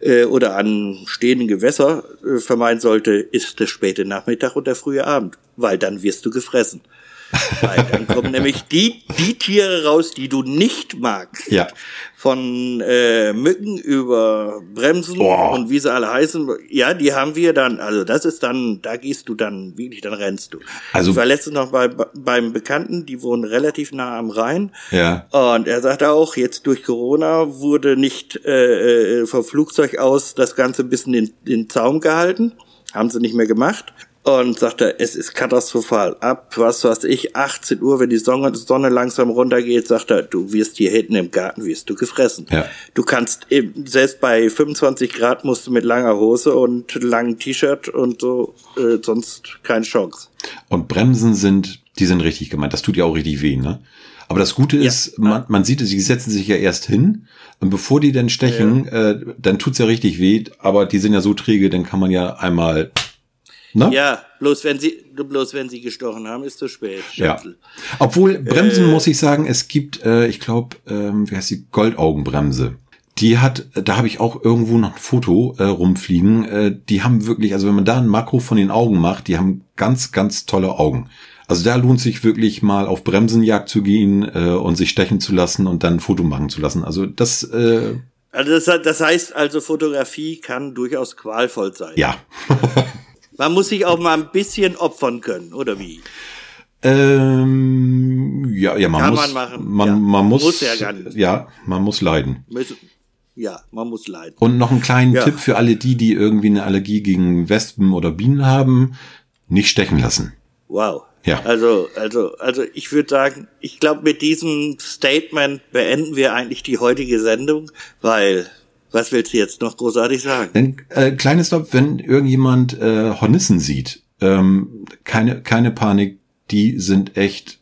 äh, oder an stehenden Gewässer äh, vermeiden sollte, ist der späte Nachmittag und der frühe Abend, weil dann wirst du gefressen. Weil dann kommen nämlich die, die Tiere raus, die du nicht magst. Ja. Von äh, Mücken über Bremsen Boah. und wie sie alle heißen. Ja, die haben wir dann, also das ist dann, da gehst du dann wirklich, dann rennst du. Also- ich war letztens noch bei, beim Bekannten, die wohnen relativ nah am Rhein. Ja. Und er sagte auch, jetzt durch Corona wurde nicht äh, äh, vom Flugzeug aus das Ganze ein bisschen in den Zaum gehalten. Haben sie nicht mehr gemacht. Und sagte, es ist katastrophal. Ab, was weiß ich, 18 Uhr, wenn die Sonne, Sonne langsam runtergeht, sagt er, du wirst hier hinten im Garten, wirst du gefressen. Ja. Du kannst, eben, selbst bei 25 Grad musst du mit langer Hose und langem T-Shirt und so, äh, sonst keine Chance. Und Bremsen sind, die sind richtig gemeint. Das tut ja auch richtig weh, ne? Aber das Gute ist, man, man sieht es, sie setzen sich ja erst hin und bevor die dann stechen, äh, dann tut's ja richtig weh, aber die sind ja so träge, dann kann man ja einmal, ne? Ja, bloß wenn sie, bloß wenn sie gestochen haben, ist zu spät. Ja. Obwohl Bremsen muss ich sagen, es gibt, äh, ich glaube, ähm, wie heißt die Goldaugenbremse. Die hat, da habe ich auch irgendwo noch ein Foto äh, rumfliegen. Äh, die haben wirklich, also wenn man da ein Makro von den Augen macht, die haben ganz, ganz tolle Augen. Also da lohnt sich wirklich mal auf Bremsenjagd zu gehen äh, und sich stechen zu lassen und dann ein Foto machen zu lassen. Also das, äh, Also das, das heißt also, Fotografie kann durchaus qualvoll sein. ja. [LAUGHS] Man muss sich auch mal ein bisschen opfern können, oder wie? ähm, ja, ja, man Kann muss, man machen, man, ja. man muss, Muss ja gar nicht. ja, man muss leiden. Müssen- Ja, man muss leiden. Und noch einen kleinen Ja. Tipp für alle die, die irgendwie eine Allergie gegen Wespen oder Bienen haben. Nicht stechen lassen. Wow. Ja. Also, also, also ich würde sagen, ich glaube, mit diesem Statement beenden wir eigentlich die heutige Sendung, weil was willst du jetzt noch großartig sagen? Denn, äh, kleines Stopp, wenn irgendjemand äh, Hornissen sieht, ähm, keine, keine Panik, die sind echt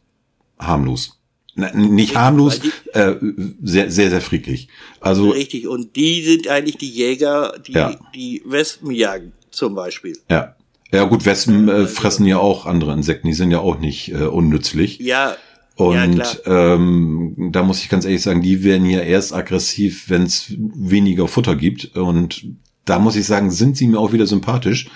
harmlos. Na, nicht harmlos, äh, sehr, sehr, sehr friedlich. Also, Richtig. Und die sind eigentlich die Jäger, die Ja. die Wespen jagen, zum Beispiel. ja. Ja gut, Wespen äh, fressen ja auch andere Insekten, die sind ja auch nicht äh, unnützlich. Ja. Und ja, ähm, da muss ich ganz ehrlich sagen, die werden ja erst aggressiv, wenn es weniger Futter gibt. Und da muss ich sagen, sind sie mir auch wieder sympathisch,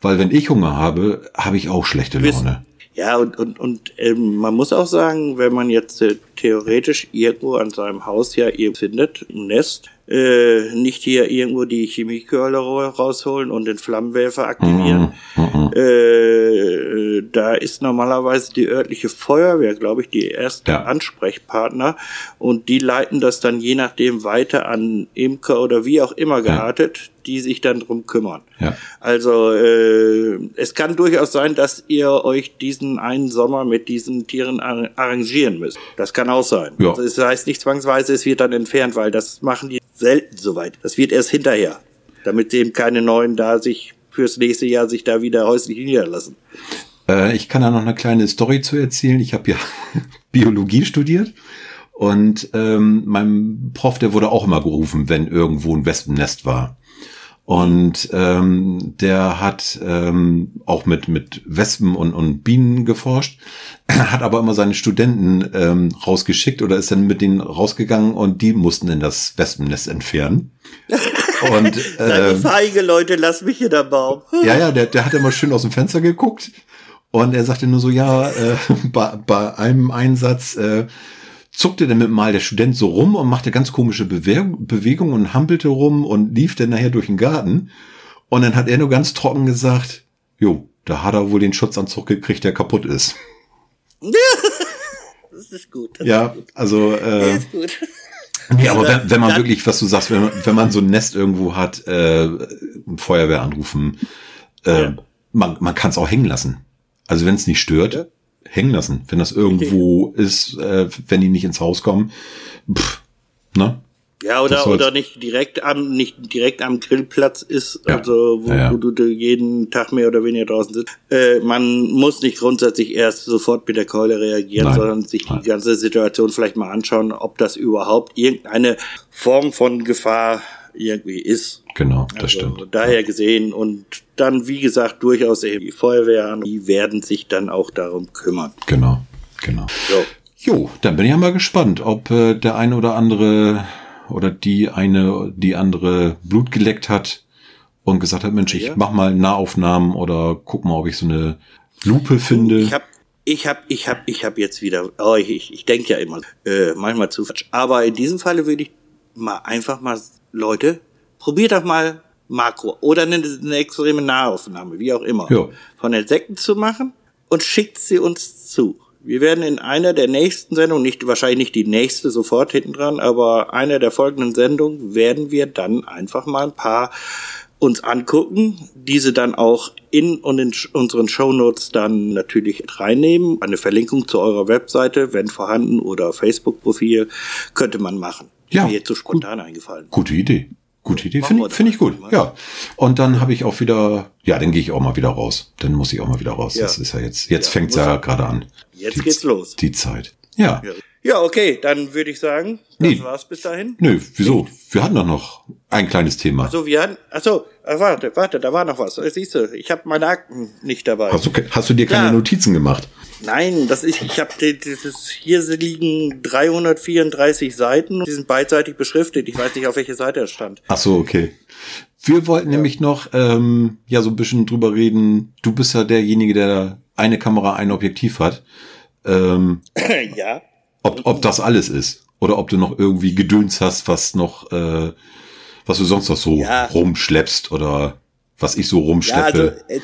weil wenn ich Hunger habe, habe ich auch schlechte Laune. Ja, und, und, und ähm, man muss auch sagen, wenn man jetzt äh, theoretisch irgendwo an seinem Haus ja ihr findet, ein Nest, äh, nicht hier irgendwo die Chemiekeule ra- rausholen und den Flammenwerfer aktivieren. Mhm. Äh, da ist normalerweise die örtliche Feuerwehr, glaube ich, die erste Ja. Ansprechpartner und die leiten das dann je nachdem weiter an Imker oder wie auch immer geartet, die sich dann drum kümmern. Ja. Also äh, es kann durchaus sein, dass ihr euch diesen einen Sommer mit diesen Tieren ar arrangieren müsst. Das kann auch sein. Ja. Also Das heißt nicht zwangsweise, es wird dann entfernt, weil das machen die selten soweit. Das wird erst hinterher, damit eben keine neuen da sich fürs nächste Jahr sich da wieder häuslich niederlassen. Äh, ich kann da noch eine kleine Story zu erzählen. Ich habe ja [LAUGHS] Biologie studiert und ähm, mein Prof, der wurde auch immer gerufen, wenn irgendwo ein Wespennest war. Und ähm, der hat ähm, auch mit, mit Wespen und, und Bienen geforscht, [CLEARS THROAT] hat aber immer seine Studenten ähm, rausgeschickt oder ist dann mit denen rausgegangen und die mussten in das Wespennest entfernen. [LAUGHS] Und ähm, feige Leute, lasst mich in der Baum. [LAUGHS] ja, ja, der, der hat immer schön aus dem Fenster geguckt und er sagte nur so, ja, äh, [LAUGHS] bei, bei einem Einsatz äh, zuckte dann mit mal der Student so rum und machte ganz komische Bewe Bewegungen und hampelte rum und lief dann nachher durch den Garten. Und dann hat er nur ganz trocken gesagt, jo, da hat er wohl den Schutzanzug gekriegt, der kaputt ist. [LAUGHS] Das ist gut. Das Ja, also äh, ist gut. Nee, aber wenn, wenn man wirklich, was du sagst, wenn man, wenn man so ein Nest irgendwo hat, äh, Feuerwehr anrufen, äh, Ja. man, man kann es auch hängen lassen. Also wenn es nicht stört, Ja. Hängen lassen. Wenn das irgendwo ist, äh, wenn die nicht ins Haus kommen, pff, ne? Ja, oder, oder nicht direkt am, nicht direkt am Grillplatz ist, Ja. also wo, Ja, ja. wo du jeden Tag mehr oder weniger draußen sitzt. Äh, man muss nicht grundsätzlich erst sofort mit der Keule reagieren, Nein. sondern sich Nein. die ganze Situation vielleicht mal anschauen, ob das überhaupt irgendeine Form von Gefahr irgendwie ist. Genau, das Also, stimmt. Daher gesehen und dann, wie gesagt, durchaus eben die Feuerwehr an, die werden sich dann auch darum kümmern. Genau, genau. So. Jo, dann bin ich ja mal gespannt, ob äh, der eine oder andere oder die eine, die andere Blut geleckt hat und gesagt hat, Mensch, ich Ja. mach mal Nahaufnahmen oder guck mal, ob ich so eine Lupe finde. Ich habe ich habe ich hab, ich hab jetzt wieder, oh, ich, ich, ich denke ja immer, äh, manchmal zu falsch. Aber in diesem Falle würde ich mal einfach mal, Leute, probiert doch mal Makro oder eine, eine extreme Nahaufnahme, wie auch immer, Ja. von Insekten zu machen und schickt sie uns zu. Wir werden in einer der nächsten Sendungen, nicht wahrscheinlich nicht die nächste sofort hinten dran, aber einer der folgenden Sendungen werden wir dann einfach mal ein paar uns angucken, diese dann auch in und in unseren Shownotes dann natürlich reinnehmen. Eine Verlinkung zu eurer Webseite, wenn vorhanden, oder Facebook-Profil, könnte man machen. Ja, mir jetzt so spontan eingefallen. Gute Idee. Gute Idee. Finde wir ich, gut. mal. Ja. Und dann habe ich auch wieder, ja, dann gehe ich auch mal wieder raus. Dann muss ich auch mal wieder raus. Ja. Das ist ja jetzt, jetzt Ja, fängt's ja er. gerade an. Jetzt die, geht's los. Die Zeit. Ja. Ja. Ja, okay, dann würde ich sagen, das Nee. war's bis dahin. Nö, wieso? Wir hatten doch noch ein kleines Thema. Also wir hatten, achso, äh, warte, warte, da war noch was. Äh, Siehst du, ich habe meine Akten nicht dabei. Hast du, hast du dir keine Ja. Notizen gemacht? Nein, das ist, ich habe, das hier liegen 334 Seiten, die sind beidseitig beschriftet. Ich weiß nicht, auf welche Seite es stand. Ach so, okay. Wir wollten nämlich noch ähm, ja so ein bisschen drüber reden. Du bist ja derjenige, der eine Kamera, ein Objektiv hat. Ähm, [LAUGHS] ja. Ob, ob das alles ist oder ob du noch irgendwie Gedöns hast, was noch, äh, was du sonst noch so Ja. rumschleppst oder was ich so Ja, rumschleppe. also, äh,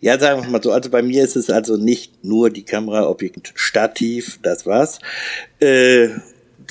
ja, sagen wir mal so, also bei mir ist es also nicht nur die Kamera, Objekt, Stativ, das war's, äh,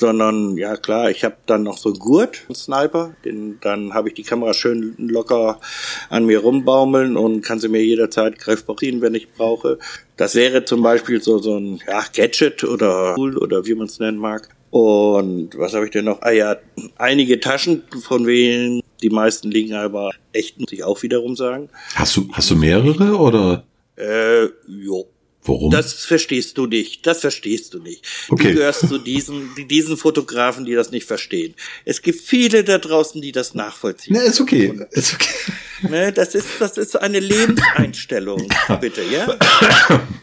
sondern ja klar, ich habe dann noch so einen Gurt, einen Sniper, den, dann habe ich die Kamera schön locker an mir rumbaumeln und kann sie mir jederzeit greifbar ziehen, wenn ich brauche. Das wäre zum Beispiel so so ein ja, Gadget oder Tool oder wie man es nennen mag. Und was habe ich denn noch? Ah ja, einige Taschen, von denen die meisten liegen aber echt, muss ich auch wiederum sagen. hast du, hast du mehrere oder Äh, jo. Warum? Das verstehst du nicht. Das verstehst du nicht. Okay. Du gehörst zu diesen, die- diesen Fotografen, die das nicht verstehen. Es gibt viele da draußen, die das nachvollziehen. Ne, ist okay. Ist okay. Ne, das ist, das ist eine Lebenseinstellung, [LAUGHS] bitte, ja?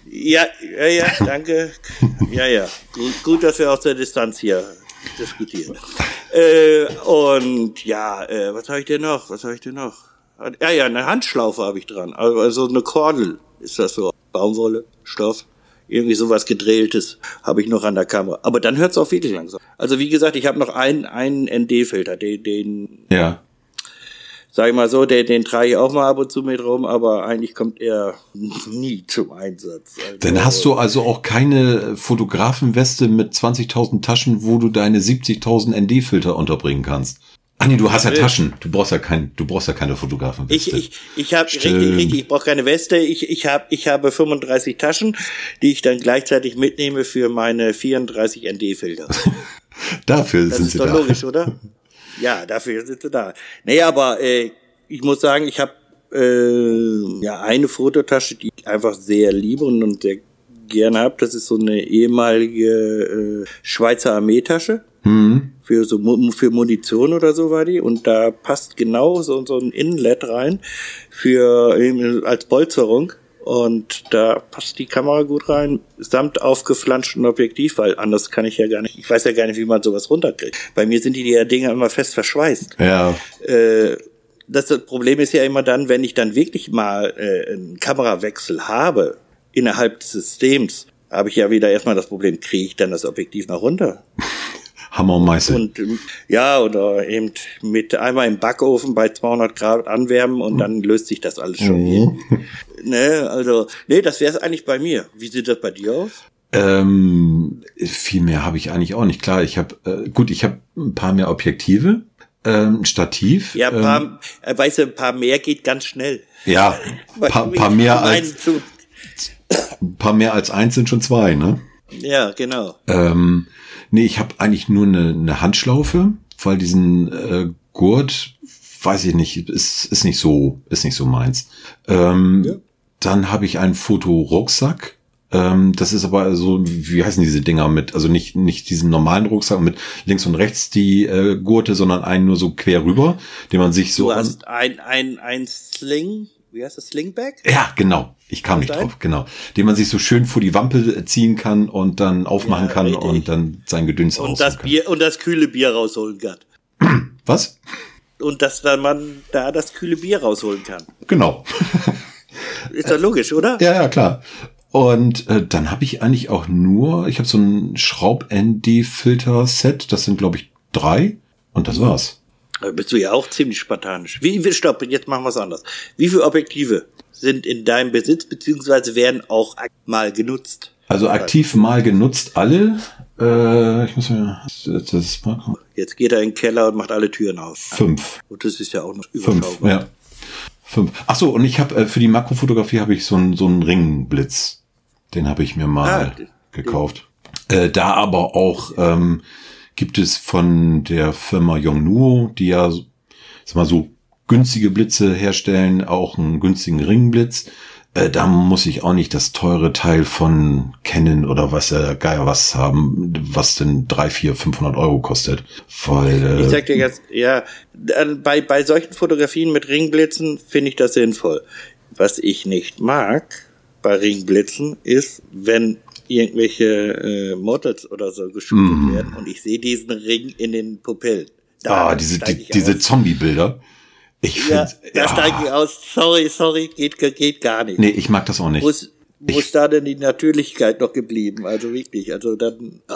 Ja, ja, ja, danke. Ja, ja. Gut, gut, dass wir aus der Distanz hier diskutieren. Äh, und ja, äh, was habe ich denn noch? Was habe ich denn noch? Ja, ja, eine Handschlaufe habe ich dran. Also also eine Kordel ist das so. Baumwolle, Stoff. Irgendwie sowas gedrehtes habe ich noch an der Kamera. Aber dann hört es auch wirklich langsam. Also wie gesagt, ich habe noch einen, einen ND-Filter, den, den Ja. sag ich mal so, den, den trage ich auch mal ab und zu mit rum, aber eigentlich kommt er [LAUGHS] nie zum Einsatz. Also, Dann hast du also auch keine Fotografenweste mit 20.000 Taschen, wo du deine 70.000 ND-Filter unterbringen kannst. Ah nee, du hast ja Nee. Taschen. Du brauchst ja kein, du brauchst ja keine Fotografenweste. ich, ich, ich habe richtig, richtig, ich brauche keine Weste. Ich, ich habe ich habe 35 Taschen, die ich dann gleichzeitig mitnehme für meine 34 ND-Filter. [LAUGHS] Dafür Das sind ist sie doch da. logisch, oder? Ja, dafür sind sie da. Nee, aber äh, ich muss sagen, ich habe äh, ja eine Fototasche, die ich einfach sehr liebe und, und sehr gerne habe. Das ist so eine ehemalige äh, Schweizer Armeetasche. Hm. Für so für Munition oder so war die. Und da passt genau so, so ein Inlet rein für als Polsterung. Und da passt die Kamera gut rein, samt aufgeflanschten Objektiv, weil anders kann ich ja gar nicht, ich weiß ja gar nicht, wie man sowas runterkriegt. Bei mir sind die, die Dinger immer fest verschweißt. Ja. Äh, das, das Problem ist ja immer dann, wenn ich dann wirklich mal äh, einen Kamerawechsel habe innerhalb des Systems, habe ich ja wieder erstmal das Problem, kriege ich dann das Objektiv noch runter? [LAUGHS] Hammer und Meißel. Und ähm, ja, oder eben mit einmal im Backofen bei 200 Grad anwärmen und dann löst sich das alles schon. Mhm. [LAUGHS] Ne, also, nee, das wäre es eigentlich bei mir. Wie sieht das bei dir aus? Ähm, viel mehr habe ich eigentlich auch nicht. Klar, ich habe, äh, gut, ich habe ein paar mehr Objektive, ähm, ein Stativ. Ja, ein ähm, paar, äh, weißt du, ein paar mehr geht ganz schnell. ja, [LAUGHS] Bei paar, paar mehr als, ein paar mehr als eins sind schon zwei, ne? Ja, genau. Ähm, nee, ich habe eigentlich nur eine, eine Handschlaufe, weil diesen äh, Gurt, weiß ich nicht, ist, ist nicht so, ist nicht so meins. Ähm, Ja. Dann habe ich einen Fotorucksack. Ähm, das ist aber so, wie heißen diese Dinger mit, also nicht, nicht diesen normalen Rucksack mit links und rechts die äh, Gurte, sondern einen nur so quer rüber, den man sich so Du hast ein, ein, ein Sling, wie heißt das, Slingback? ja, genau. Ich kam nicht einen? drauf, genau. Den man sich so schön vor die Wampe ziehen kann und dann aufmachen Ja, kann richtig. und dann sein Gedöns Und ausholen das kann. Bier, und das kühle Bier rausholen kann. [CLEARS THROAT] Was? Und dass dann man da das kühle Bier rausholen kann. Genau. [LAUGHS] Ist doch logisch, oder? ja, ja, klar. Und äh, dann habe ich eigentlich auch nur, ich habe so ein Schraub-ND-Filter-Set, das sind glaube ich drei und das war's. Da bist du ja auch ziemlich spartanisch. Wie viel, stopp, jetzt machen wir es anders. Wie viele Objektive sind in deinem Besitz, beziehungsweise werden auch mal genutzt? Also aktiv mal genutzt alle. Äh, ich muss mir das ist mal Jetzt geht er in den Keller und macht alle Türen auf. fünf. Und das ist ja auch noch Fünf, überschaubar. ja. Fünf. Ach so, und ich habe äh, für die Makrofotografie habe ich so einen so einen Ringblitz. Den habe ich mir mal Ah, gekauft. Äh, da aber auch ähm, gibt es von der Firma Yongnuo, die ja sag mal so günstige Blitze herstellen, auch einen günstigen Ringblitz. Äh, da muss ich auch nicht das teure Teil von Canon oder was äh, Geier was haben, was denn drei, vier, 500 Euro kostet. Weil äh, Ich sag dir jetzt, ja, bei, bei solchen Fotografien mit Ringblitzen finde ich das sinnvoll. Was ich nicht mag bei Ringblitzen ist, wenn irgendwelche äh, Models oder so geshootet werden und ich sehe diesen Ring in den Pupillen. Da ah, diese, die, diese. Zombie-Bilder. Ich Ja, finde, da steige ich aus. Sorry, sorry, geht, geht gar nicht. nee, ich mag das auch nicht. Wo ist, wo ist da denn die Natürlichkeit noch geblieben? Also wirklich, also dann, oh,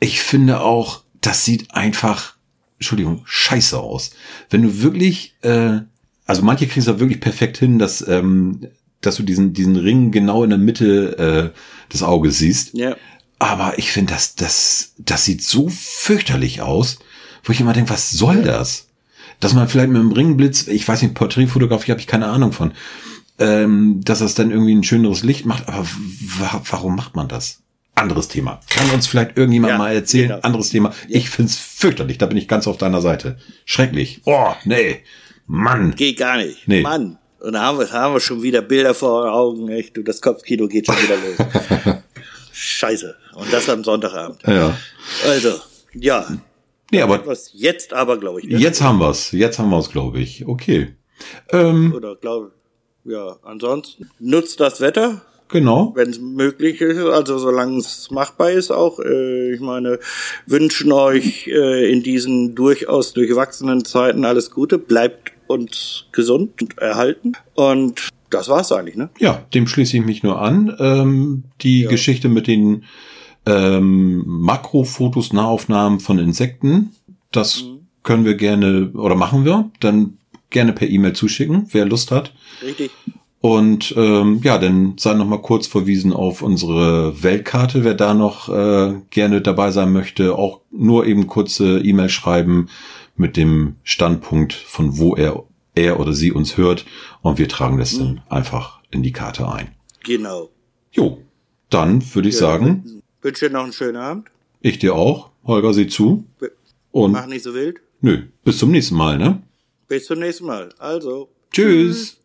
Ich finde auch, das sieht einfach, Entschuldigung, scheiße aus. Wenn du wirklich, äh, also manche kriegen es ja wirklich perfekt hin, dass, ähm, dass du diesen, diesen Ring genau in der Mitte äh, des Auges siehst. ja. Aber ich finde, das, das, das sieht so fürchterlich aus, wo ich immer denke, was soll das? Dass man vielleicht mit dem Ringblitz, ich weiß nicht, Porträtfotografie habe ich keine Ahnung von, ähm, dass das dann irgendwie ein schöneres Licht macht, aber wa- warum macht man das? Anderes Thema. Kann uns vielleicht irgendjemand Ja, mal erzählen? genau. Anderes Thema. Ich find's fürchterlich, da bin ich ganz auf deiner Seite. Schrecklich. Oh, nee. Mann. Geht gar nicht. Nee. Mann. Und da haben wir, haben wir schon wieder Bilder vor den Augen, echt. Du, das Kopfkino geht schon wieder los. [LAUGHS] Scheiße. Und das am Sonntagabend. Ja. Also, ja. Nee, aber jetzt aber, glaube ich. Ne? jetzt haben wir's. Jetzt haben wir's, glaube ich. Okay. Ähm, Oder glaube ja, ansonsten nutzt das Wetter, genau. wenn es möglich ist, also solange es machbar ist auch. Äh, ich meine, wünschen euch äh, in diesen durchaus durchwachsenen Zeiten alles Gute, bleibt uns gesund und erhalten. Und das war's eigentlich, ne? Ja, dem schließe ich mich nur an. Ähm, die Geschichte mit den ähm, Makrofotos, Nahaufnahmen von Insekten, das können wir gerne oder machen wir. Dann gerne per E-Mail zuschicken, wer Lust hat. Richtig. Und ähm, ja, dann sei noch mal kurz verwiesen auf unsere Weltkarte, wer da noch äh, gerne dabei sein möchte, auch nur eben kurze E-Mail schreiben mit dem Standpunkt, von wo er, er oder sie uns hört und wir tragen das dann einfach in die Karte ein. Genau. Jo, dann würde ich sagen, Wünsche dir noch einen schönen Abend. ich dir auch, Holger, sieh zu und Mach nicht so wild. nö, bis zum nächsten Mal, ne? Bis zum nächsten Mal. Also. Tschüss.